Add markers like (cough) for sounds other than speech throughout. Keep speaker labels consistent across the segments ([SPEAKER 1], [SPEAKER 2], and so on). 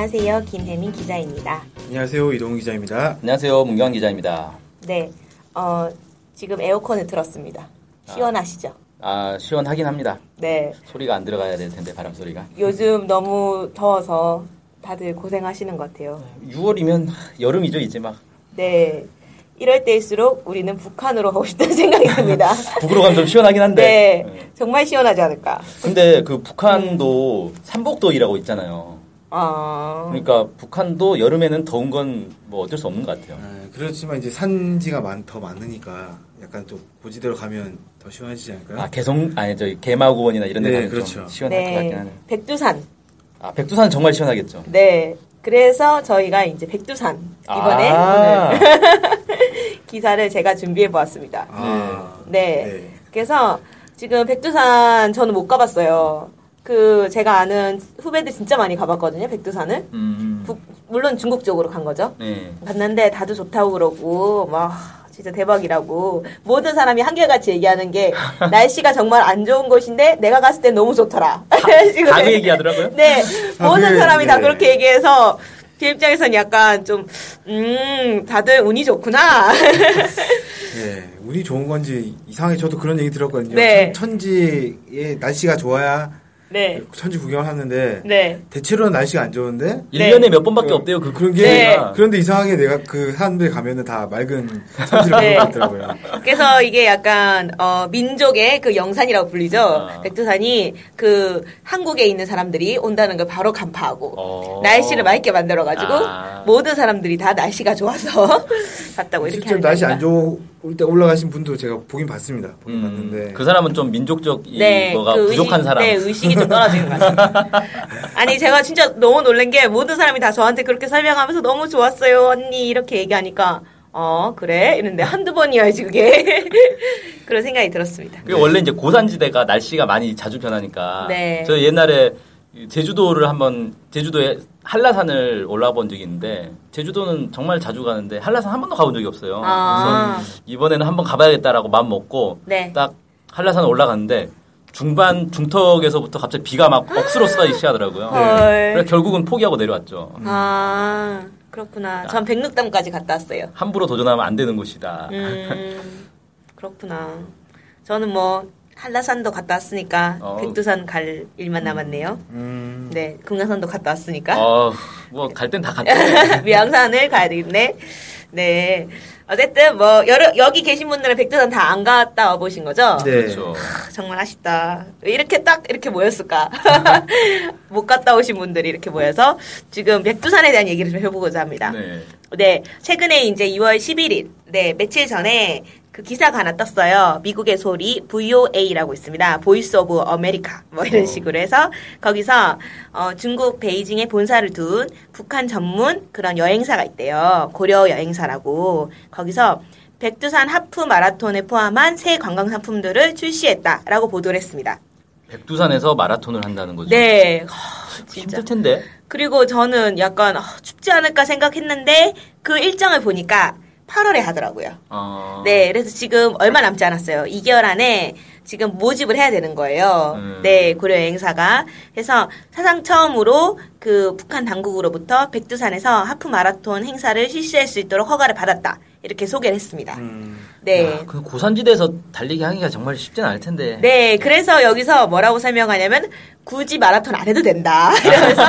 [SPEAKER 1] 안녕하세요. 김혜민 기자입니다.
[SPEAKER 2] 안녕하세요 이동훈 기자입니다.
[SPEAKER 3] 안녕하세요. 문경 기자입니다.
[SPEAKER 1] 네, 어, 지금 에어컨을 틀었습니다. 시원하시죠?
[SPEAKER 3] 아, 시원하긴 합니다.
[SPEAKER 1] 네,
[SPEAKER 3] 소리가 안 들어가야 될 텐데, 바람 소리가.
[SPEAKER 1] 요즘 너무 더워서 다들 고생하시는 것 같아요.
[SPEAKER 3] 6월이면 여름이죠, 이제 막.
[SPEAKER 1] 네, 이럴 때일수록 우리는 북한으로 가고 싶다는 생각이 듭니다. (laughs)
[SPEAKER 3] 북으로 가면 좀 시원하긴 한데.
[SPEAKER 1] 네, 정말 시원하지 않을까.
[SPEAKER 3] 근데 그 북한도 삼복도이라고 있잖아요.
[SPEAKER 1] 어,
[SPEAKER 3] 그러니까 북한도 여름에는 더운 건 뭐 어쩔 수 없는 것 같아요.
[SPEAKER 2] 아, 그렇지만 이제 산지가 많, 더 많으니까 약간 좀 고지대로 가면 더 시원하지 않을까요?
[SPEAKER 3] 아, 개성, 아니, 저기 개마고원이나 이런 데
[SPEAKER 2] 네,
[SPEAKER 3] 가면
[SPEAKER 2] 그렇죠.
[SPEAKER 3] 좀 시원할 것 같긴
[SPEAKER 1] 네,
[SPEAKER 3] 하네.
[SPEAKER 1] 백두산.
[SPEAKER 3] 아, 백두산은 정말 시원하겠죠.
[SPEAKER 1] 네, 그래서 저희가 이제 백두산 이번에
[SPEAKER 3] 아.
[SPEAKER 1] 오늘 (laughs) 기사를 제가 준비해 보았습니다.
[SPEAKER 2] 아,
[SPEAKER 1] 네.
[SPEAKER 2] 네.
[SPEAKER 1] 그래서 지금 백두산 저는 못 가봤어요. 그 제가 아는 후배들 진짜 많이 가봤거든요. 백두산을.
[SPEAKER 3] 음.
[SPEAKER 1] 북- 물론 중국 쪽으로 간 거죠.
[SPEAKER 3] 네.
[SPEAKER 1] 갔는데 다들 좋다고 그러고 막 진짜 대박이라고 모든 사람이 한결같이 얘기하는 게 (laughs) 날씨가 정말 안 좋은 곳인데 내가 갔을 때 너무 좋더라. (laughs) 이런 식으로
[SPEAKER 3] 가그 얘기 하더라고요?
[SPEAKER 1] 네,
[SPEAKER 2] 아, (laughs)
[SPEAKER 1] 모든
[SPEAKER 2] 그래,
[SPEAKER 1] 사람이 다
[SPEAKER 2] 네.
[SPEAKER 1] 그렇게 얘기해서 제 입장에서는 약간 좀, 음, 다들 운이 좋구나.
[SPEAKER 2] 네, 운이 좋은 건지 이상하게 저도 그런 얘기 들었거든요.
[SPEAKER 1] 네.
[SPEAKER 2] 천, 천지에 날씨가 좋아야
[SPEAKER 1] 네,
[SPEAKER 2] 천지 구경을 하는데
[SPEAKER 1] 네.
[SPEAKER 2] 대체로는 날씨가 안 좋은데
[SPEAKER 3] 1년에 몇 번밖에 없대요. 그,
[SPEAKER 2] 그런 게
[SPEAKER 1] 네.
[SPEAKER 2] 그런데 이상하게 내가 그 사람들 가면은 다 맑은 천지를
[SPEAKER 1] 네.
[SPEAKER 2] 보고 있더라고요.
[SPEAKER 1] 그래서 이게 약간, 어, 민족의 그 영산이라고 불리죠.
[SPEAKER 3] 아.
[SPEAKER 1] 백두산이 그 한국에 있는 사람들이 온다는 걸 바로 간파하고,
[SPEAKER 3] 어.
[SPEAKER 1] 날씨를 맑게 만들어 가지고,
[SPEAKER 3] 아.
[SPEAKER 1] 모든 사람들이 다 날씨가 좋아서 (laughs) 갔다고 이렇게 하는
[SPEAKER 2] 날씨 안
[SPEAKER 1] 겁니
[SPEAKER 2] 때 올라가신 분도 제가 보긴 봤습니다. 보긴
[SPEAKER 3] 음,
[SPEAKER 2] 봤는데
[SPEAKER 3] 그 사람은 좀 민족적
[SPEAKER 1] 네,
[SPEAKER 3] 이거가
[SPEAKER 1] 그
[SPEAKER 3] 부족한
[SPEAKER 1] 의식,
[SPEAKER 3] 사람.
[SPEAKER 1] 네, 의식이 좀 떨어지는 것 같아요. (laughs) 아니, 제가 진짜 너무 놀란 게 모든 사람이 다 저한테 그렇게 설명하면서 너무 좋았어요, 언니. 이렇게 얘기하니까, 어, 그래? 이랬는데 한두 번이어야지, 그게. (laughs) 그런 생각이 들었습니다.
[SPEAKER 3] 그게 원래 이제 고산지대가 날씨가 많이 자주 변하니까.
[SPEAKER 1] 네.
[SPEAKER 3] 저 옛날에 제주도를 한번 제주도에 한라산을 올라가 본 적이 있는데 제주도는 정말 자주 가는데 한라산 한 번도 가본 적이 없어요.
[SPEAKER 1] 아.
[SPEAKER 3] 그래서 이번에는 한번 가봐야겠다라고 마음 먹고
[SPEAKER 1] 네.
[SPEAKER 3] 딱 한라산 올라갔는데 중반 중턱에서부터 갑자기 비가 막 억수로 쏟아지기 시작하더라고요.
[SPEAKER 1] 헐.
[SPEAKER 3] 그래서 결국은 포기하고 내려왔죠.
[SPEAKER 1] 아, 그렇구나. 전 백록담까지 갔다 왔어요.
[SPEAKER 3] 함부로 도전하면 안 되는 곳이다.
[SPEAKER 1] 음, 그렇구나. 저는 뭐, 한라산도 갔다 왔으니까,
[SPEAKER 3] 어.
[SPEAKER 1] 백두산 갈 일만 남았네요.
[SPEAKER 2] 음,
[SPEAKER 1] 네, 금강산도 갔다 왔으니까.
[SPEAKER 3] 어, 뭐 갈 땐 다 갔죠.
[SPEAKER 1] 묘향산을 (laughs) 가야 되겠네. 네. 어쨌든 뭐 여러, 여기 계신 분들은 백두산 다 안 갔다 와 보신 거죠?
[SPEAKER 2] 네.
[SPEAKER 3] 그렇죠.
[SPEAKER 1] 정말 아쉽다. 왜 이렇게 딱 이렇게 모였을까? (laughs) 못 갔다 오신 분들이 이렇게 모여서 지금 백두산에 대한 얘기를 좀 해보고자 합니다.
[SPEAKER 3] 네.
[SPEAKER 1] 네, 최근에 이제 2월 11일, 네, 며칠 전에 그 기사가 하나 떴어요. 미국의 소리 VOA라고 있습니다. Voice of America 뭐 이런 식으로 해서 거기서 어, 중국 베이징에 본사를 둔 북한 전문 그런 여행사가 있대요. 고려 여행사라고 거기서 백두산 하프 마라톤에 포함한 새 관광 상품들을 출시했다라고 보도를 했습니다.
[SPEAKER 3] 백두산에서 마라톤을 한다는 거죠.
[SPEAKER 1] 네, 허.
[SPEAKER 3] 힘들 텐데.
[SPEAKER 1] 그리고 저는 약간 아, 춥지 않을까 생각했는데 그 일정을 보니까 8월에 하더라고요.
[SPEAKER 3] 어.
[SPEAKER 1] 네, 그래서 지금 얼마 남지 않았어요. 2개월 안에 지금 모집을 해야 되는 거예요.
[SPEAKER 3] 음.
[SPEAKER 1] 네, 고려 여행사가. 그래서 사상 처음으로 그 북한 당국으로부터 백두산에서 하프 마라톤 행사를 실시할 수 있도록 허가를 받았다. 이렇게 소개를 했습니다.
[SPEAKER 2] 음,
[SPEAKER 1] 네.
[SPEAKER 3] 야, 그 고산지대에서 달리기 하기가 정말 쉽진 않을 텐데.
[SPEAKER 1] 네, 그래서 여기서 뭐라고 설명하냐면 굳이 마라톤 안 해도 된다. (laughs) 이러면서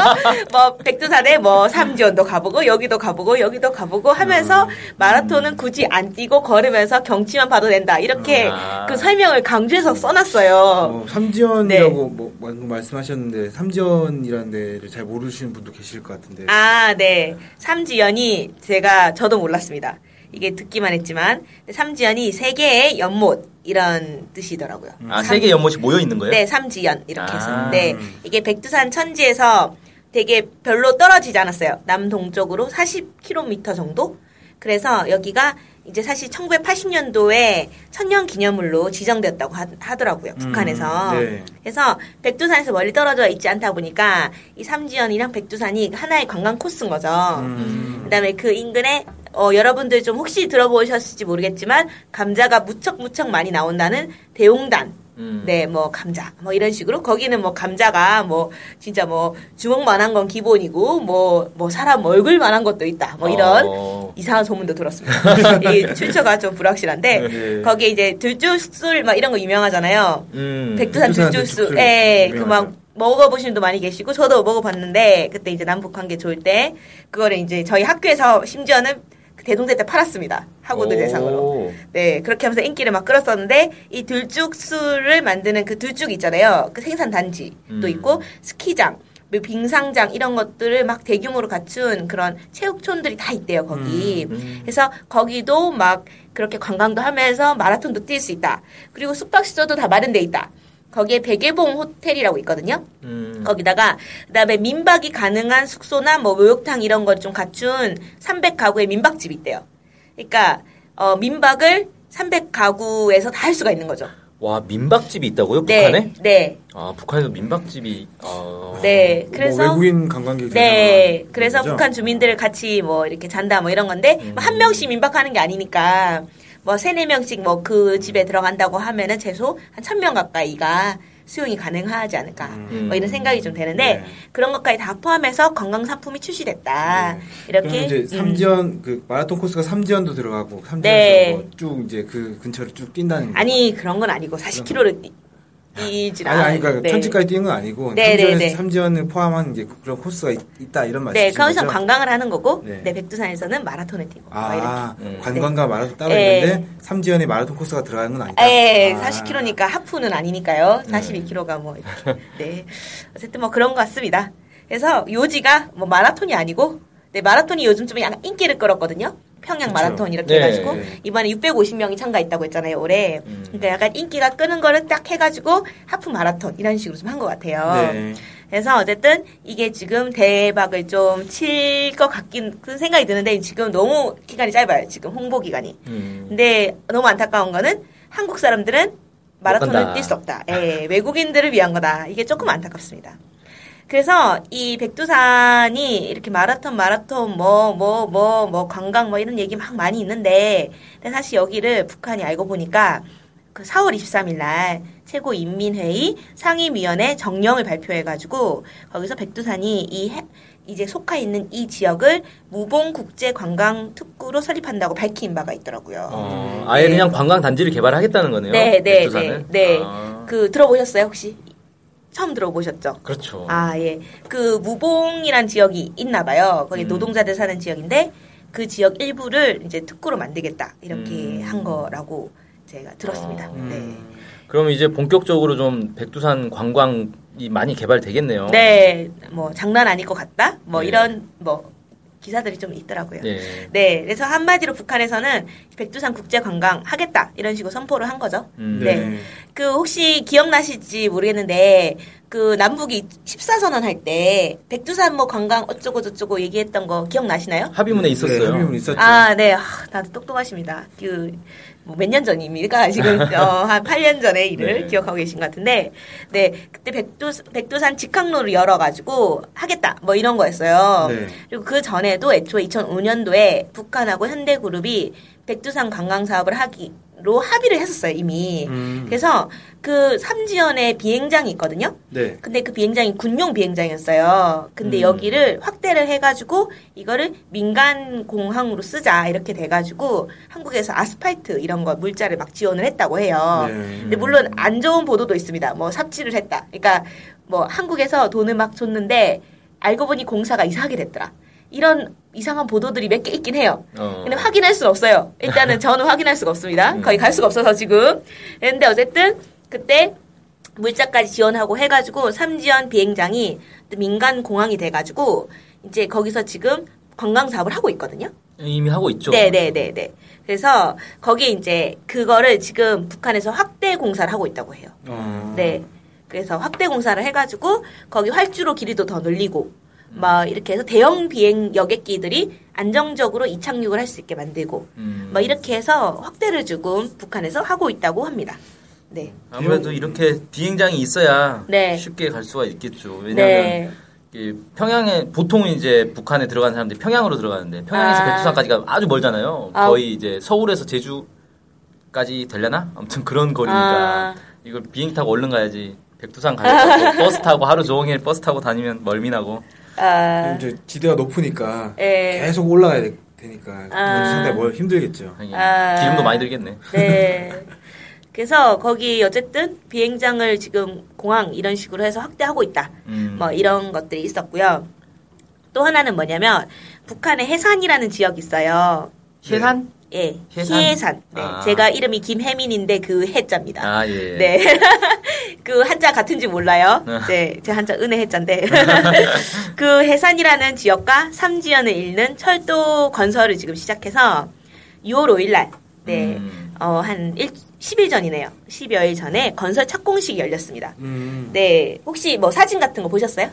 [SPEAKER 1] 뭐 백두산에 뭐 삼지원도 가보고 여기도 가보고 여기도 가보고 하면서 마라톤은 굳이 안 뛰고 걸으면서 경치만 봐도 된다. 이렇게
[SPEAKER 3] 아.
[SPEAKER 1] 그 설명을 강조해서 써놨어요.
[SPEAKER 2] 어, 삼지연이라고
[SPEAKER 1] 네.
[SPEAKER 2] 뭐, 방금 말씀하셨는데 삼지연이라는 데를 잘 모르시는 분도 계실 것 같은데
[SPEAKER 1] 아, 네. 삼지연이 제가 저도 몰랐습니다. 이게 듣기만 했지만 삼지연이 세계의 연못 이런 뜻이더라고요.
[SPEAKER 3] 아,
[SPEAKER 1] 삼-
[SPEAKER 3] 세개 연못이 모여 있는 거예요?
[SPEAKER 1] 네, 삼지연 이렇게
[SPEAKER 3] 아.
[SPEAKER 1] 해서. 네, 이게 백두산 천지에서 되게 별로 떨어지지 않았어요. 남동쪽으로 40km 정도. 그래서 여기가 이제 사실 1980년도에 천년 기념물로 지정되었다고 하, 더라고요 북한에서.
[SPEAKER 2] 네.
[SPEAKER 1] 그래서 백두산에서 멀리 떨어져 있지 않다 보니까 이 삼지연이랑 백두산이 하나의 관광 코스인 거죠.
[SPEAKER 2] 음.
[SPEAKER 1] 그다음에 그 인근에 어, 여러분들 좀 혹시 들어보셨을지 모르겠지만 감자가 무척 무척 많이 나온다는 대용단.
[SPEAKER 3] 음.
[SPEAKER 1] 네, 뭐 감자, 뭐 이런 식으로 거기는 뭐 감자가 뭐 진짜 뭐 주먹만한 건 기본이고 뭐뭐 사람 얼굴만한 것도 있다, 뭐 이런
[SPEAKER 3] 어.
[SPEAKER 1] 이상한 소문도 들었습니다. (laughs) 이 출처가 좀 불확실한데
[SPEAKER 2] 네.
[SPEAKER 1] 거기에 이제 들쭉술 막 이런 거 유명하잖아요.
[SPEAKER 3] 음.
[SPEAKER 1] 백두산
[SPEAKER 2] 백두산
[SPEAKER 1] 들쭉술, 예, 그
[SPEAKER 2] 유명하죠.
[SPEAKER 1] 막 먹어보신 분도 많이 계시고 저도 먹어봤는데 그때 이제 남북 관계 좋을 때 그거를 이제 저희 학교에서 심지어는 그 대동대 때 팔았습니다. 학우들
[SPEAKER 3] 오.
[SPEAKER 1] 대상으로. 네, 그렇게 하면서 인기를 막 끌었었는데 이 들쭉술을 만드는 그 들쭉 있잖아요. 그 생산 단지도
[SPEAKER 3] 음.
[SPEAKER 1] 있고 스키장, 뭐 빙상장 이런 것들을 막 대규모로 갖춘 그런 체육촌들이 다 있대요 거기.
[SPEAKER 3] 음.
[SPEAKER 1] 그래서 거기도 막 그렇게 관광도 하면서 마라톤도 뛸 수 있다. 그리고 숙박 시설도 다 마련돼 있다. 거기에 백예봉 호텔이라고 있거든요.
[SPEAKER 3] 음.
[SPEAKER 1] 거기다가 그다음에 민박이 가능한 숙소나 뭐 목욕탕 이런 걸 좀 갖춘 300가구의 민박집이 있대요. 그러니까 어 민박을 300가구에서 다 할 수가 있는 거죠.
[SPEAKER 3] 와, 민박집이 있다고요?
[SPEAKER 1] 네.
[SPEAKER 3] 북한에?
[SPEAKER 1] 네.
[SPEAKER 3] 아, 북한에도 민박집이, 아.
[SPEAKER 1] 네.
[SPEAKER 2] 뭐
[SPEAKER 1] 그래서
[SPEAKER 2] 외국인 관광객
[SPEAKER 1] 네. 그래서
[SPEAKER 2] 거죠?
[SPEAKER 1] 북한 주민들을 같이 뭐 이렇게 잔다 뭐 이런 건데
[SPEAKER 3] 음.
[SPEAKER 1] 뭐한 명씩 민박하는 게 아니니까 뭐 세네 명씩 뭐 그 집에 들어간다고 하면은 최소 한 천 명 가까이가 수용이 가능하지 않을까
[SPEAKER 3] 음.
[SPEAKER 1] 뭐 이런 생각이 좀 되는데
[SPEAKER 2] 네.
[SPEAKER 1] 그런 것까지 다 포함해서 관광 상품이 출시됐다 이렇게
[SPEAKER 2] 그러면 이제
[SPEAKER 1] 음.
[SPEAKER 2] 삼지연 그 마라톤 코스가 삼지연도 들어가고 삼지연에서
[SPEAKER 1] 네.
[SPEAKER 2] 뭐 쭉 이제 그 근처를 쭉 뛴다는 거.
[SPEAKER 1] 아니 그런 건 아니고 40km를 뛰진
[SPEAKER 2] 아니 아니 그러니까
[SPEAKER 1] 네.
[SPEAKER 2] 천지까지 뛰는 건 아니고
[SPEAKER 1] 네, 네,
[SPEAKER 2] 삼지연에서
[SPEAKER 1] 네.
[SPEAKER 2] 삼지연을 포함한 이제 그런 코스가 있, 다 이런 말씀이신
[SPEAKER 1] 네, 거기서
[SPEAKER 2] 거죠?
[SPEAKER 1] 관광을 하는 거고,
[SPEAKER 2] 네.
[SPEAKER 1] 네, 백두산에서는 마라톤을 뛰고,
[SPEAKER 2] 뭐아
[SPEAKER 3] 음.
[SPEAKER 2] 관광과 마라톤 따로
[SPEAKER 1] 네.
[SPEAKER 2] 있는데 삼지연에 마라톤 코스가 들어가는 건 아니다.
[SPEAKER 1] 이렇게. 예,
[SPEAKER 2] 아.
[SPEAKER 1] 40km니까 하프는 아니니까요. 42km가 뭐, 이렇게. 네. 어쨌든 뭐 그런 것 같습니다. 그래서 요지가 뭐 마라톤이 아니고, 네, 마라톤이 요즘 좀 약간 인기를 끌었거든요. 평양. 마라톤 이렇게
[SPEAKER 3] 네.
[SPEAKER 1] 해가지고 이번에 650명이 참가했다고 했잖아요 올해.
[SPEAKER 3] 음.
[SPEAKER 1] 그러니까 약간 인기가 끄는 거를 딱 해가지고 하프 마라톤 이런 식으로 좀 한 것 같아요.
[SPEAKER 2] 네.
[SPEAKER 1] 그래서 어쨌든 이게 지금 대박을 좀 칠 것 같긴 그 생각이 드는데 지금 너무 기간이 짧아요. 지금 홍보 기간이.
[SPEAKER 3] 음.
[SPEAKER 1] 근데 너무 안타까운 거는 한국 사람들은 마라톤을. 뛸 수 없다. 예, 외국인들을 위한 거다. 이게 조금 안타깝습니다. 그래서 이 백두산이 이렇게 마라톤, 마라톤, 뭐, 뭐, 뭐, 뭐, 관광 뭐 이런 얘기 막 많이 있는데, 근데 사실 여기를 북한이 알고 보니까 그 4월 23일 날 최고 인민회의 상임위원회 정령을 발표해가지고 거기서 백두산이 이 해- 이제 속해 있는 이 지역을 무봉 국제 관광 특구로 설립한다고 밝힌 바가 있더라고요.
[SPEAKER 3] 어, 아예
[SPEAKER 1] 네.
[SPEAKER 3] 그냥 관광 단지를 개발하겠다는 거네요.
[SPEAKER 1] 네, 네,
[SPEAKER 3] 백두산을?
[SPEAKER 1] 네, 네.
[SPEAKER 3] 아,
[SPEAKER 1] 그 들어보셨어요 혹시? 처음 들어보셨죠?
[SPEAKER 3] 그렇죠.
[SPEAKER 1] 아, 예. 그 무봉이란 지역이 있나 봐요. 거기
[SPEAKER 3] 음.
[SPEAKER 1] 노동자들 사는 지역인데 그 지역 일부를 이제 특구로 만들겠다. 이렇게
[SPEAKER 3] 음.
[SPEAKER 1] 한 거라고 제가 들었습니다.
[SPEAKER 3] 아.
[SPEAKER 1] 네.
[SPEAKER 3] 그럼 이제 본격적으로 좀 백두산 관광이 많이 개발되겠네요.
[SPEAKER 1] 네. 뭐 장난 아닐 것 같다. 뭐
[SPEAKER 3] 네.
[SPEAKER 1] 이런 뭐 기사들이 좀 있더라고요.
[SPEAKER 3] 네.
[SPEAKER 1] 네, 그래서 한마디로 북한에서는 백두산 국제 관광 하겠다 이런 식으로 선포를 한 거죠.
[SPEAKER 3] 음.
[SPEAKER 1] 네. 그 혹시 기억나실지 모르겠는데 그 남북이 14선언 할 때 백두산 뭐 관광 어쩌고 저쩌고 얘기했던 거 기억나시나요?
[SPEAKER 3] 합의문에
[SPEAKER 2] 네,
[SPEAKER 3] 있었어요.
[SPEAKER 2] 합의문 있었죠.
[SPEAKER 1] 아, 네. 아, 다들 똑똑하십니다. 그, 뭐 몇 년 전입니까? (laughs) 지금, 어, 한 8년 전의 일을
[SPEAKER 3] 네.
[SPEAKER 1] 기억하고 계신 것 같은데, 네. 그때 백두, 백두산 직항로를 열어가지고 하겠다. 뭐 이런 거였어요.
[SPEAKER 2] 네.
[SPEAKER 1] 그리고 그 전에도 애초에 2005년도에 북한하고 현대그룹이 백두산 관광 사업을 하기 로 합의를 했었어요, 이미.
[SPEAKER 2] 음.
[SPEAKER 1] 그래서 그 삼지연에 비행장이 있거든요.
[SPEAKER 2] 네.
[SPEAKER 1] 근데 그 비행장이 군용 비행장이었어요. 근데
[SPEAKER 3] 음.
[SPEAKER 1] 여기를 확대를 해가지고 이거를 민간 공항으로 쓰자 이렇게 돼가지고 한국에서 아스팔트 이런 거 물자를 막 지원을 했다고 해요.
[SPEAKER 2] 네.
[SPEAKER 1] 근데 물론 안 좋은 보도도 있습니다. 뭐 삽질을 했다. 그러니까 뭐 한국에서 돈을 막 줬는데 알고 보니 공사가 이상하게 됐더라. 이런 이상한 보도들이 몇 개 있긴 해요.
[SPEAKER 3] 어.
[SPEAKER 1] 근데 확인할 수는 없어요. 일단은 (laughs) 저는 확인할 수가 없습니다. 거기 갈 수가 없어서 지금. 근데 어쨌든 그때 물자까지 지원하고 해가지고 삼지연 비행장이 또 민간 공항이 돼가지고 이제 거기서 지금 관광 사업을 하고 있거든요.
[SPEAKER 3] 이미 하고 있죠.
[SPEAKER 1] 네네네네. 그래서 거기에 이제 그거를 지금 북한에서 확대 공사를 하고 있다고 해요.
[SPEAKER 2] 어.
[SPEAKER 1] 네. 그래서 확대 공사를 해가지고 거기 활주로 길이도 더 늘리고 막 이렇게 해서 대형 비행 여객기들이 안정적으로 이착륙을 할 수 있게 만들고
[SPEAKER 3] 음.
[SPEAKER 1] 뭐 이렇게 해서 확대를 조금 북한에서 하고 있다고 합니다. 네.
[SPEAKER 3] 아무래도 이렇게 비행장이 있어야
[SPEAKER 1] 네.
[SPEAKER 3] 쉽게 갈 수가 있겠죠. 왜냐하면
[SPEAKER 1] 네.
[SPEAKER 3] 이 평양에 보통 이제 북한에 들어가는 사람들이 평양으로 들어가는데 평양에서
[SPEAKER 1] 아.
[SPEAKER 3] 백두산까지가 아주 멀잖아요.
[SPEAKER 1] 아.
[SPEAKER 3] 거의 이제 서울에서 제주까지 되려나? 아무튼 그런 거리니까
[SPEAKER 1] 아.
[SPEAKER 3] 이걸 비행기 타고 얼른 가야지. 백두산 가려고 (laughs) 버스 타고 하루 종일 버스 타고 다니면 멀미나고.
[SPEAKER 1] 아,
[SPEAKER 2] 이제 지대가 높으니까
[SPEAKER 1] 예.
[SPEAKER 2] 계속 올라가야 되- 되니까
[SPEAKER 1] 아.
[SPEAKER 2] 상당히 뭘 힘들겠죠.
[SPEAKER 1] 아.
[SPEAKER 3] 기름도 많이 들겠네.
[SPEAKER 1] 네. (laughs) 그래서 거기 어쨌든 비행장을 지금 공항 이런 식으로 해서 확대하고 있다.
[SPEAKER 3] 음.
[SPEAKER 1] 뭐 이런 것들이 있었고요. 또 하나는 뭐냐면 북한의 해산이라는 지역이 있어요.
[SPEAKER 3] 해산?
[SPEAKER 1] 예,
[SPEAKER 3] 해산?
[SPEAKER 1] 해산. 네,
[SPEAKER 3] 아.
[SPEAKER 1] 제가 이름이 김혜민인데 그 해자입니다.
[SPEAKER 3] 아 예.
[SPEAKER 1] 네. (laughs) 그 한자 같은지 몰라요.
[SPEAKER 3] 아.
[SPEAKER 1] 이제 제 한자 은혜 해자인데. (laughs) (laughs) 그 해산이라는 지역과 삼지연을 잇는 철도 건설을 지금 시작해서 6월 5일 날, 네,
[SPEAKER 3] 음.
[SPEAKER 1] 어, 한 1, 10일 전이네요. 10여일 전에 건설 착공식이 열렸습니다.
[SPEAKER 2] 음.
[SPEAKER 1] 네, 혹시 뭐 사진 같은 거 보셨어요?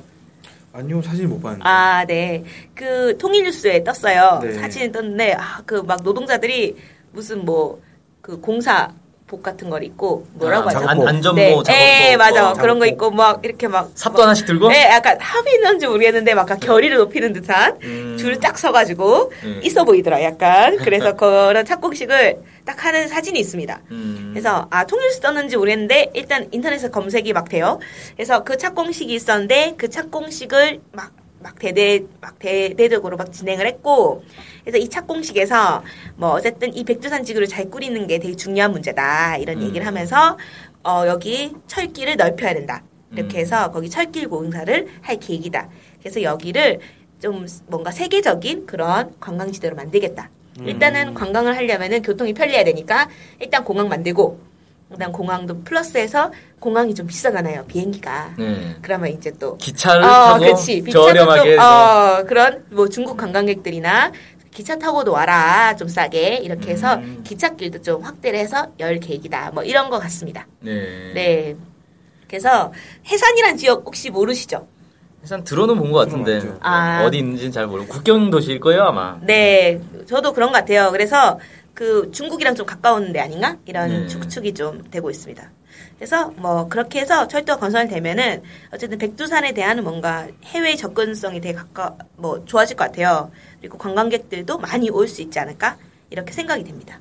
[SPEAKER 2] 아니요 사진 못 봤는데.
[SPEAKER 1] 아, 네. 그 통일뉴스에 떴어요.
[SPEAKER 2] 네.
[SPEAKER 1] 사진이 떴는데, 아, 그 막 노동자들이 무슨 뭐, 그 공사 복 같은 걸 입고, 뭐라고
[SPEAKER 3] 아,
[SPEAKER 1] 하죠?
[SPEAKER 3] 안, 안전모
[SPEAKER 1] 네,
[SPEAKER 3] 작업복
[SPEAKER 1] 예, 맞아.
[SPEAKER 3] 뭐
[SPEAKER 1] 그런 거
[SPEAKER 2] 작업복.
[SPEAKER 1] 있고, 막, 이렇게 막.
[SPEAKER 3] 삽도 하나씩 들고?
[SPEAKER 1] 네, 약간 합의는지 모르겠는데, 막 결의를 높이는 듯한
[SPEAKER 3] 음.
[SPEAKER 1] 줄딱 서가지고,
[SPEAKER 3] 음.
[SPEAKER 1] 있어 보이더라, 약간. (laughs) 그래서 그런 착공식을 딱 하는 사진이 있습니다.
[SPEAKER 3] 음.
[SPEAKER 1] 그래서 아 통일수 떴는지 모르겠는데 일단 인터넷에 검색이 막 돼요. 그래서 그 착공식이 있었는데 그 착공식을 막 막 대대 막 대대적으로 막 진행을 했고 그래서 이 착공식에서 뭐 어쨌든 이 백두산 지구를 잘 꾸리는 게 되게 중요한 문제다 이런
[SPEAKER 3] 음.
[SPEAKER 1] 얘기를 하면서 어 여기 철길을 넓혀야 된다 이렇게
[SPEAKER 3] 음.
[SPEAKER 1] 해서 거기 철길 공사를 할 계획이다. 그래서 여기를 좀 뭔가 세계적인 그런 관광지대로 만들겠다. 일단은 관광을 하려면은 교통이 편리해야 되니까 일단 공항 만들고 그다음 공항도 플러스해서 공항이 좀 비싸잖아요 비행기가
[SPEAKER 3] 네.
[SPEAKER 1] 그러면 이제 또
[SPEAKER 3] 기차를
[SPEAKER 1] 어,
[SPEAKER 3] 타고
[SPEAKER 1] 그치.
[SPEAKER 3] 저렴하게
[SPEAKER 1] 좀,
[SPEAKER 3] 해서
[SPEAKER 1] 어, 그런 뭐 중국 관광객들이나 기차 타고도 와라 좀 싸게 이렇게 해서
[SPEAKER 3] 음.
[SPEAKER 1] 기찻길도 좀 확대를 해서 열 계획이다 뭐 이런 것 같습니다.
[SPEAKER 3] 네.
[SPEAKER 1] 네. 그래서 해산이란 지역 혹시 모르시죠?
[SPEAKER 3] 일단 들어는 본 것 같은데.
[SPEAKER 1] 아.
[SPEAKER 3] 어디 있는지는 잘 모르고 국경 도시일 거예요 아마.
[SPEAKER 1] 네, 저도 그런 것 같아요. 그래서 그 중국이랑 좀 가까운 데 아닌가? 이런
[SPEAKER 3] 네.
[SPEAKER 1] 추측이 좀 되고 있습니다. 그래서 뭐 그렇게 해서 철도가 건설되면은 어쨌든 백두산에 대한 뭔가 해외 접근성이 되게 가까 뭐 좋아질 것 같아요. 그리고 관광객들도 많이 올 수 있지 않을까? 이렇게 생각이 됩니다.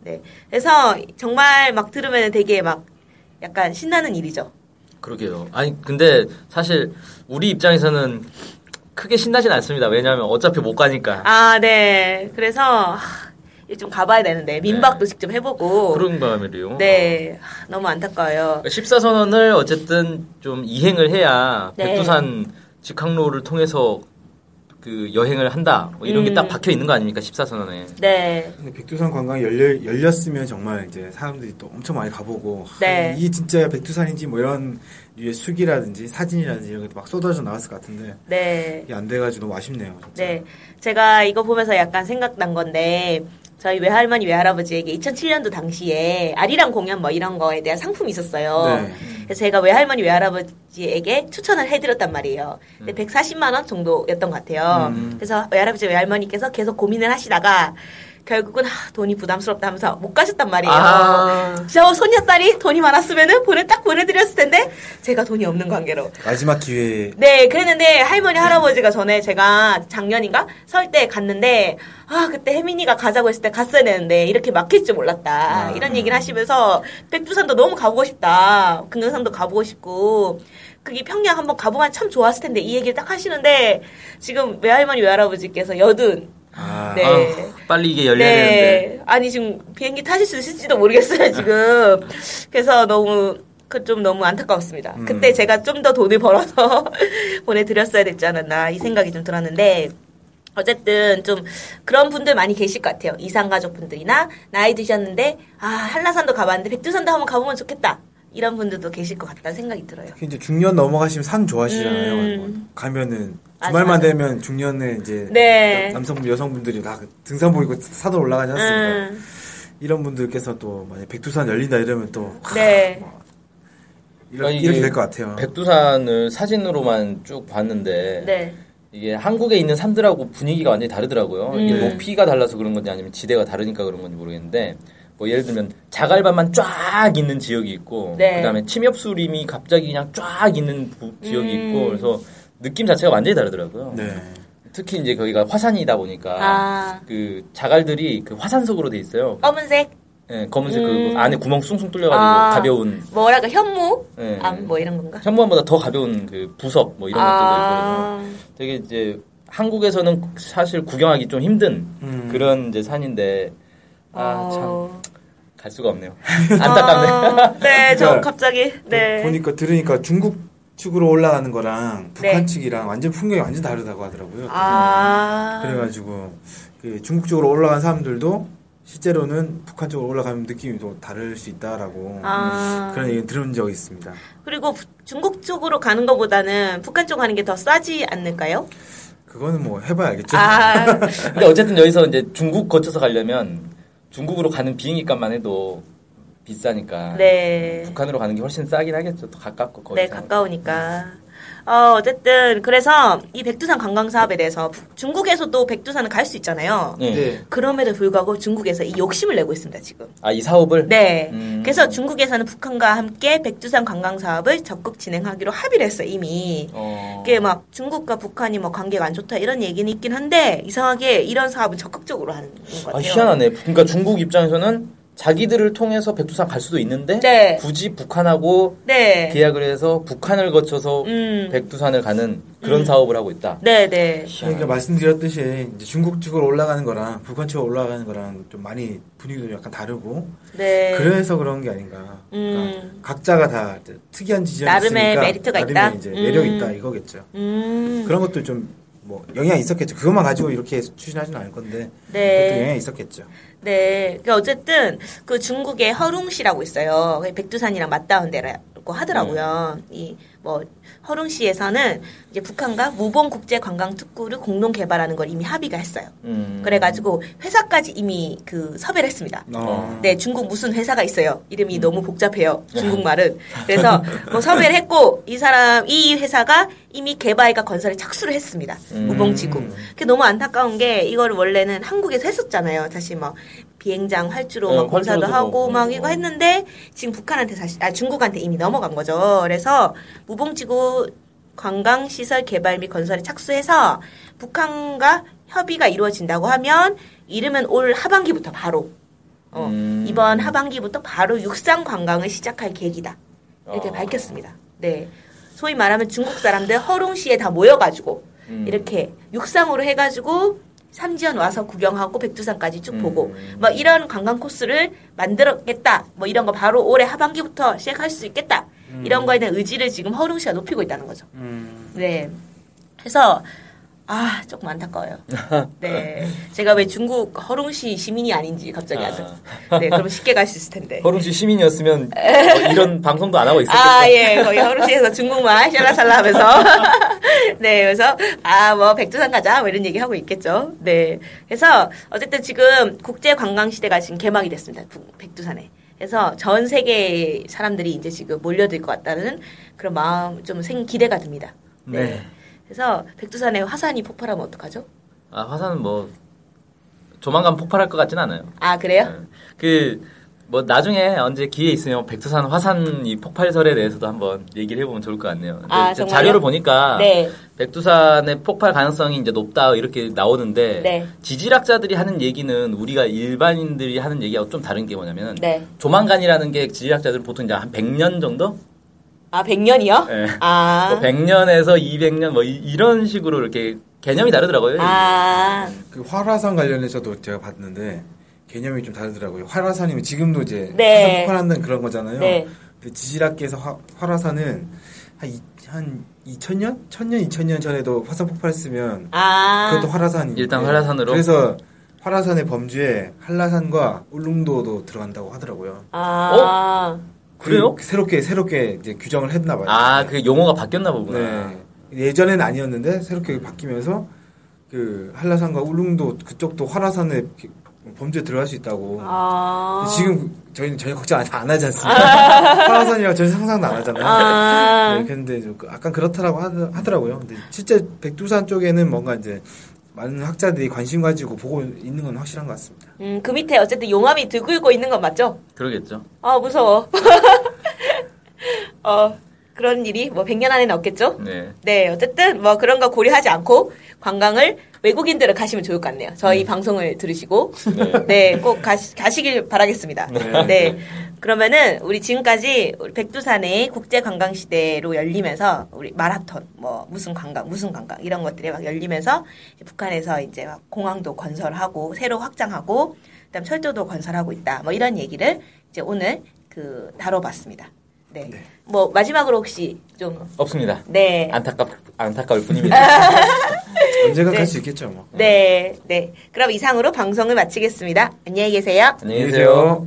[SPEAKER 1] 네. 그래서 정말 막 들으면 되게 막 약간 신나는 일이죠.
[SPEAKER 3] 그러게요. 아니 근데 사실 우리 입장에서는 크게 신나진 않습니다. 왜냐하면 어차피 못 가니까.
[SPEAKER 1] 아, 네. 그래서 좀 가봐야 되는데 민박도 직접 해보고
[SPEAKER 3] 그런 바람이래요.
[SPEAKER 1] 네, 하, 너무 안타까워요.
[SPEAKER 3] 14선언을 어쨌든 좀 이행을 해야
[SPEAKER 1] 네.
[SPEAKER 3] 백두산 직항로를 통해서 그 여행을 한다. 뭐 이런 게
[SPEAKER 1] 음.
[SPEAKER 3] 딱 박혀 있는 거 아닙니까? 14선언에.
[SPEAKER 1] 네,
[SPEAKER 2] 근데 백두산 관광이 열려, 열렸으면 정말 이제 사람들이 또 엄청 많이 가보고 하,
[SPEAKER 1] 네.
[SPEAKER 2] 이게 진짜 백두산인지 뭐 이런 류의 수기라든지 사진이라든지 이런 게 막 쏟아져 나왔을 것 같은데
[SPEAKER 1] 네,
[SPEAKER 2] 이게 안 돼가지고 너무 아쉽네요. 진짜.
[SPEAKER 1] 네. 제가 이거 보면서 약간 생각난 건데 저희 외할머니 외할아버지에게 2007년도 당시에 아리랑 공연 뭐 이런 거에 대한 상품이 있었어요.
[SPEAKER 2] 네.
[SPEAKER 1] 그래서 제가 외할머니 외할아버지에게 추천을 해드렸단 말이에요. 근데 140만 원 정도였던 것 같아요.
[SPEAKER 2] 음.
[SPEAKER 1] 그래서 외할아버지 외할머니께서 계속 고민을 하시다가 결국은 하, 돈이 부담스럽다 하면서 못 가셨단 말이에요.
[SPEAKER 3] 아.
[SPEAKER 1] 저 손녀딸이 돈이 많았으면은 보내 딱 보내드렸을 텐데 제가 돈이 없는 관계로
[SPEAKER 2] 마지막 기회에
[SPEAKER 1] 네, 그랬는데 할머니 할아버지가 전에 제가 작년인가 설 때 갔는데 아 그때 혜민이가 가자고 했을 때 갔어야 되는데 이렇게 막힐 줄 몰랐다
[SPEAKER 2] 아.
[SPEAKER 1] 이런 얘기를 하시면서 백두산도 너무 가보고 싶다 금강산도 가보고 싶고 그게 평양 한번 가보면 참 좋았을 텐데 이 얘기를 딱 하시는데 지금 외할머니 외할아버지께서 여든
[SPEAKER 2] 아,
[SPEAKER 1] 네.
[SPEAKER 3] 아우, 빨리 이게 열려야 되는데.
[SPEAKER 1] 네. 아니 지금 비행기 타실 수 있을지도 모르겠어요 (laughs) 지금. 그래서 너무 그 좀 너무 안타까웠습니다.
[SPEAKER 2] 음.
[SPEAKER 1] 그때 제가 좀 더 돈을 벌어서 (laughs) 보내드렸어야 됐지 않았나 이 생각이 좀 들었는데. 어쨌든 좀 그런 분들 많이 계실 것 같아요. 이상 가족분들이나 나이 드셨는데 아 한라산도 가봤는데 백두산도 한번 가보면 좋겠다. 이런 분들도 계실 것 같다는 생각이 들어요.
[SPEAKER 2] 이제 중년 넘어가시면 산 좋아하시잖아요.
[SPEAKER 1] 음.
[SPEAKER 2] 뭐 가면은 주말만
[SPEAKER 1] 맞아.
[SPEAKER 2] 되면 중년에 이제
[SPEAKER 1] 네.
[SPEAKER 2] 남성분 여성분들이 다 등산복 입고 사도 올라가지 않습니까?
[SPEAKER 1] 음,
[SPEAKER 2] 이런 분들께서 또 만약 백두산 열린다 이러면 또
[SPEAKER 1] 네.
[SPEAKER 2] 이렇게,
[SPEAKER 3] 아니,
[SPEAKER 2] 이렇게
[SPEAKER 3] 이게
[SPEAKER 2] 될 것 같아요.
[SPEAKER 3] 백두산을 사진으로만 쭉 봤는데
[SPEAKER 1] 네.
[SPEAKER 3] 이게 한국에 있는 산들하고 분위기가 완전히 다르더라고요. 이게
[SPEAKER 1] 음.
[SPEAKER 3] 높이가 달라서 그런 건지 아니면 지대가 다르니까 그런 건지 모르겠는데 뭐 예를 들면 자갈밭만 쫙 있는 지역이 있고
[SPEAKER 1] 네.
[SPEAKER 3] 그다음에 침엽수림이 갑자기 그냥 쫙 있는 부- 지역이
[SPEAKER 1] 음.
[SPEAKER 3] 있고 그래서 느낌 자체가 완전히 다르더라고요.
[SPEAKER 2] 네.
[SPEAKER 3] 특히 이제 거기가 화산이다 보니까
[SPEAKER 1] 아.
[SPEAKER 3] 그 자갈들이 그 화산석으로 돼 있어요.
[SPEAKER 1] 검은색
[SPEAKER 3] 예, 검은색
[SPEAKER 1] 음.
[SPEAKER 3] 그 안에 구멍 숭숭 뚫려가지고
[SPEAKER 1] 아.
[SPEAKER 3] 가벼운
[SPEAKER 1] 뭐랄까 현무
[SPEAKER 3] 예.
[SPEAKER 1] 암 뭐 이런 건가?
[SPEAKER 3] 현무암보다 더 가벼운 그 부석 뭐 이런 것들도.
[SPEAKER 1] 아,
[SPEAKER 3] 되게 이제 한국에서는 사실 구경하기 좀 힘든
[SPEAKER 2] 음.
[SPEAKER 3] 그런 이제 산인데 아참 갈
[SPEAKER 1] 어.
[SPEAKER 3] 수가 없네요. (laughs) 안타깝네.
[SPEAKER 1] 아, 네, (laughs) 저
[SPEAKER 2] 그러니까
[SPEAKER 1] 갑자기 네.
[SPEAKER 2] 보니까 들으니까 중국 측으로 올라가는 거랑 북한
[SPEAKER 1] 네.
[SPEAKER 2] 측이랑 완전 풍경이 완전 다르다고 하더라고요.
[SPEAKER 1] 아,
[SPEAKER 2] 그래가지고 그 중국 쪽으로 올라간 사람들도 실제로는 북한 쪽으로 올라가면 느낌이 또 다를 수 있다라고
[SPEAKER 1] 아.
[SPEAKER 2] 그런 얘기 들은 적이 있습니다.
[SPEAKER 1] 그리고 부- 중국 쪽으로 가는 것보다는 북한 쪽 가는 게 더 싸지 않을까요?
[SPEAKER 2] 그거는 뭐 해봐야 알겠죠.
[SPEAKER 1] 아, (laughs)
[SPEAKER 3] 근데 어쨌든 여기서 이제 중국 거쳐서 가려면 중국으로 가는 비행기 값만 해도 비싸니까
[SPEAKER 1] 네.
[SPEAKER 3] 북한으로 가는 게 훨씬 싸긴 하겠죠. 더 가깝고 거기
[SPEAKER 1] 네, 가까우니까. 어, 어쨌든, 그래서 이 백두산 관광 사업에 대해서 부- 중국에서도 백두산을 갈 수 있잖아요.
[SPEAKER 3] 네.
[SPEAKER 2] 네.
[SPEAKER 1] 그럼에도 불구하고 중국에서 이 욕심을 내고 있습니다, 지금.
[SPEAKER 3] 아 이 사업을
[SPEAKER 1] 네.
[SPEAKER 3] 음.
[SPEAKER 1] 그래서 중국에서는 북한과 함께 백두산 관광 사업을 적극 진행하기로 합의를 했어요, 이미.
[SPEAKER 3] 어.
[SPEAKER 1] 그게 막 중국과 북한이 뭐 관계가 안 좋다 이런 얘기는 있긴 한데 이상하게 이런 사업은 적극적으로 하는 것
[SPEAKER 3] 아,
[SPEAKER 1] 같아요.
[SPEAKER 3] 희한하네. 그러니까 중국 입장에서는 자기들을 통해서 백두산 갈 수도 있는데
[SPEAKER 1] 네.
[SPEAKER 3] 굳이 북한하고
[SPEAKER 1] 네.
[SPEAKER 3] 계약을 해서 북한을 거쳐서
[SPEAKER 1] 음.
[SPEAKER 3] 백두산을 가는 그런 사업을 하고 있다.
[SPEAKER 1] 네, 네.
[SPEAKER 2] 그러니까 말씀드렸듯이 이제 중국 쪽으로 올라가는 거랑 북한 쪽으로 올라가는 거랑 좀 많이 분위기도 약간 다르고
[SPEAKER 1] 네.
[SPEAKER 2] 그래서 그런 게 아닌가. 그러니까
[SPEAKER 1] 음.
[SPEAKER 2] 각자가 다 특이한 지점이
[SPEAKER 1] 나름의
[SPEAKER 2] 있으니까
[SPEAKER 1] 메리트가
[SPEAKER 2] 나름의
[SPEAKER 1] 있다?
[SPEAKER 2] 이제 매력이
[SPEAKER 1] 음.
[SPEAKER 2] 있다 이거겠죠.
[SPEAKER 1] 음.
[SPEAKER 2] 그런 것도 좀 뭐 영향이 있었겠죠. 그것만 가지고 이렇게 추진하지는 않을 건데
[SPEAKER 1] 네.
[SPEAKER 2] 그것도 영향이 있었겠죠.
[SPEAKER 1] 네. 그러니까 어쨌든 그 중국의 허룽시라고 있어요. 그게 백두산이랑 맞닿은 데라고 하더라고요. 이 뭐 허룽시에서는 이제 북한과 무봉 국제 관광 특구를 공동 개발하는 걸 이미 합의가 했어요.
[SPEAKER 3] 음.
[SPEAKER 1] 그래가지고 회사까지 이미 그 섭외를 했습니다.
[SPEAKER 2] 어.
[SPEAKER 1] 네, 중국 무슨 회사가 있어요. 이름이 너무 복잡해요. 중국말은. (laughs) 그래서 뭐 섭외를 했고 이 사람 이 회사가 이미 개발과 건설에 착수를 했습니다.
[SPEAKER 3] 음.
[SPEAKER 1] 무봉지구. 그게 너무 안타까운 게 이걸 원래는 한국에서 했었잖아요. 사실 뭐 비행장 활주로
[SPEAKER 3] 네,
[SPEAKER 1] 막 공사도
[SPEAKER 3] 활주로도
[SPEAKER 1] 하고
[SPEAKER 3] 뭐,
[SPEAKER 1] 막
[SPEAKER 3] 뭐.
[SPEAKER 1] 이거 했는데 지금 북한한테 사실 아 중국한테 이미 넘어간 거죠. 그래서 무봉지구 관광 시설 개발 및 건설에 착수해서 북한과 협의가 이루어진다고 하면 이르면 올 하반기부터 바로 어,
[SPEAKER 3] 음.
[SPEAKER 1] 이번 하반기부터 바로 육상 관광을 시작할 계획이다. 이렇게
[SPEAKER 3] 어.
[SPEAKER 1] 밝혔습니다. 네. 소위 말하면 중국 사람들 허룽시에 다 모여가지고
[SPEAKER 3] 음.
[SPEAKER 1] 이렇게 육상으로 해가지고 삼지연 와서 구경하고 백두산까지 쭉
[SPEAKER 3] 음.
[SPEAKER 1] 보고 뭐 이런 관광 코스를 만들었겠다. 뭐 이런 거 바로 올해 하반기부터 시작할 수 있겠다. 이런 거에 대한 의지를 지금 허룽시가 높이고 있다는 거죠.
[SPEAKER 2] 음.
[SPEAKER 1] 네. 그래서 아 조금 안타까워요. 네. 제가 왜 중국 허룽시 시민이 아닌지 갑자기 아주. 네. 그러면 쉽게 갈 수 있을 텐데.
[SPEAKER 3] 허룽시 시민이었으면 뭐 이런 (laughs) 방송도 안 하고 있었겠죠.
[SPEAKER 1] 아, 예. 거기 허루시에서 중국말 샬라살라 하면서. (laughs) 네, 그래서, 아, 뭐, 백두산 가자. 뭐 이런 얘기 하고 있겠죠. 네. 그래서, 어쨌든 지금 국제 관광 시대가 지금 개막이 됐습니다. 북- 백두산에. 그래서 전 세계 사람들이 이제 지금 몰려들 것 같다는 그런 마음, 좀 생, 기대가 듭니다. 네.
[SPEAKER 3] 네.
[SPEAKER 1] 그래서 백두산에 화산이 폭발하면 어떡하죠?
[SPEAKER 3] 아 화산은 뭐 조만간 폭발할 것 같진 않아요.
[SPEAKER 1] 아, 그래요?
[SPEAKER 3] 그뭐 나중에 언제 기회 있으면 백두산 화산 이 폭발설에 대해서도 한번 얘기를 해보면 좋을 것 같네요.
[SPEAKER 1] 아?
[SPEAKER 3] 자료를 보니까
[SPEAKER 1] 네.
[SPEAKER 3] 백두산의 폭발 가능성이 이제 높다 이렇게 나오는데
[SPEAKER 1] 네.
[SPEAKER 3] 지질학자들이 하는 얘기는 우리가 일반인들이 하는 얘기하고 좀 다른 게 뭐냐면
[SPEAKER 1] 네.
[SPEAKER 3] 조만간이라는 게 지질학자들은 보통 이제 한 100년 정도?
[SPEAKER 1] 아, 100년이요?
[SPEAKER 3] 네.
[SPEAKER 1] 아.
[SPEAKER 3] 뭐 100년에서 200년 뭐 이, 런 식으로 이렇게 개념이 다르더라고요.
[SPEAKER 1] 아.
[SPEAKER 2] 그 활화산 관련해서도 제가 봤는데 개념이 좀 다르더라고요. 활화산이면 지금도 이제
[SPEAKER 1] 네.
[SPEAKER 2] 화산 폭발한다는 그런 거잖아요.
[SPEAKER 1] 네.
[SPEAKER 2] 근데 지질학계에서 화, 활화산은 한, 이, 한 2000년? 1000년, 2000년 전에도 화산 폭발했으면
[SPEAKER 1] 아.
[SPEAKER 2] 그것도 활화산이
[SPEAKER 3] 일단 활화산으로?
[SPEAKER 2] 그래서 활화산의 범주에 한라산과 울릉도도 들어간다고 하더라고요.
[SPEAKER 1] 아.
[SPEAKER 3] 그래요?
[SPEAKER 2] 그 새롭게 새롭게 이제 규정을 했나 봐요.
[SPEAKER 3] 아, 그 용어가 바뀌었나 보구나.
[SPEAKER 2] 네. 예전엔 아니었는데 새롭게 바뀌면서 그 한라산과 울릉도 그쪽도 이렇게 범죄 들어갈 수 있다고.
[SPEAKER 1] 아.
[SPEAKER 2] 지금 저희는 전혀 걱정 안, 안 하지 않습니까? (laughs) 활화산이라 전혀 상상도 안 하잖아요.
[SPEAKER 1] 아.
[SPEAKER 2] 네, 근데 좀 약간 그렇다라고 하더- 하더라고요. 근데 실제 백두산 쪽에는 뭔가 이제 많은 학자들이 관심 가지고 보고 있는 건 확실한 것 같습니다.
[SPEAKER 1] 음, 그 밑에 어쨌든 용암이 들끓고 있는 건 맞죠?
[SPEAKER 3] 그러겠죠.
[SPEAKER 1] 아, 무서워. (laughs) 어, 그런 일이 뭐 100년 안에는 없겠죠?
[SPEAKER 3] 네.
[SPEAKER 1] 네, 어쨌든 뭐 그런 거 고려하지 않고 관광을 외국인들은 가시면 좋을 것 같네요. 저희 방송을 들으시고.
[SPEAKER 3] 네. (laughs)
[SPEAKER 1] 네, 꼭 가시, 가시길 바라겠습니다.
[SPEAKER 2] 네.
[SPEAKER 1] 네. 그러면은 우리 지금까지 우리 백두산의 국제 관광 시대로 열리면서 우리 마라톤 뭐 무슨 관광 무슨 관광 이런 것들이 막 열리면서 이제 북한에서 이제 막 공항도 건설하고 새로 확장하고 그다음 철도도 건설하고 있다. 뭐 이런 얘기를 이제 오늘 그 다뤄봤습니다. 네. 뭐 마지막으로 혹시 좀
[SPEAKER 3] 없습니다.
[SPEAKER 1] 네.
[SPEAKER 3] 안타깝 안타까울 뿐입니다. (laughs)
[SPEAKER 2] 언제가
[SPEAKER 1] 네.
[SPEAKER 2] 갈수 있겠죠, 뭐.
[SPEAKER 1] 네, 네. 그럼 이상으로 방송을 마치겠습니다. 안녕히 계세요.
[SPEAKER 3] 안녕히 계세요.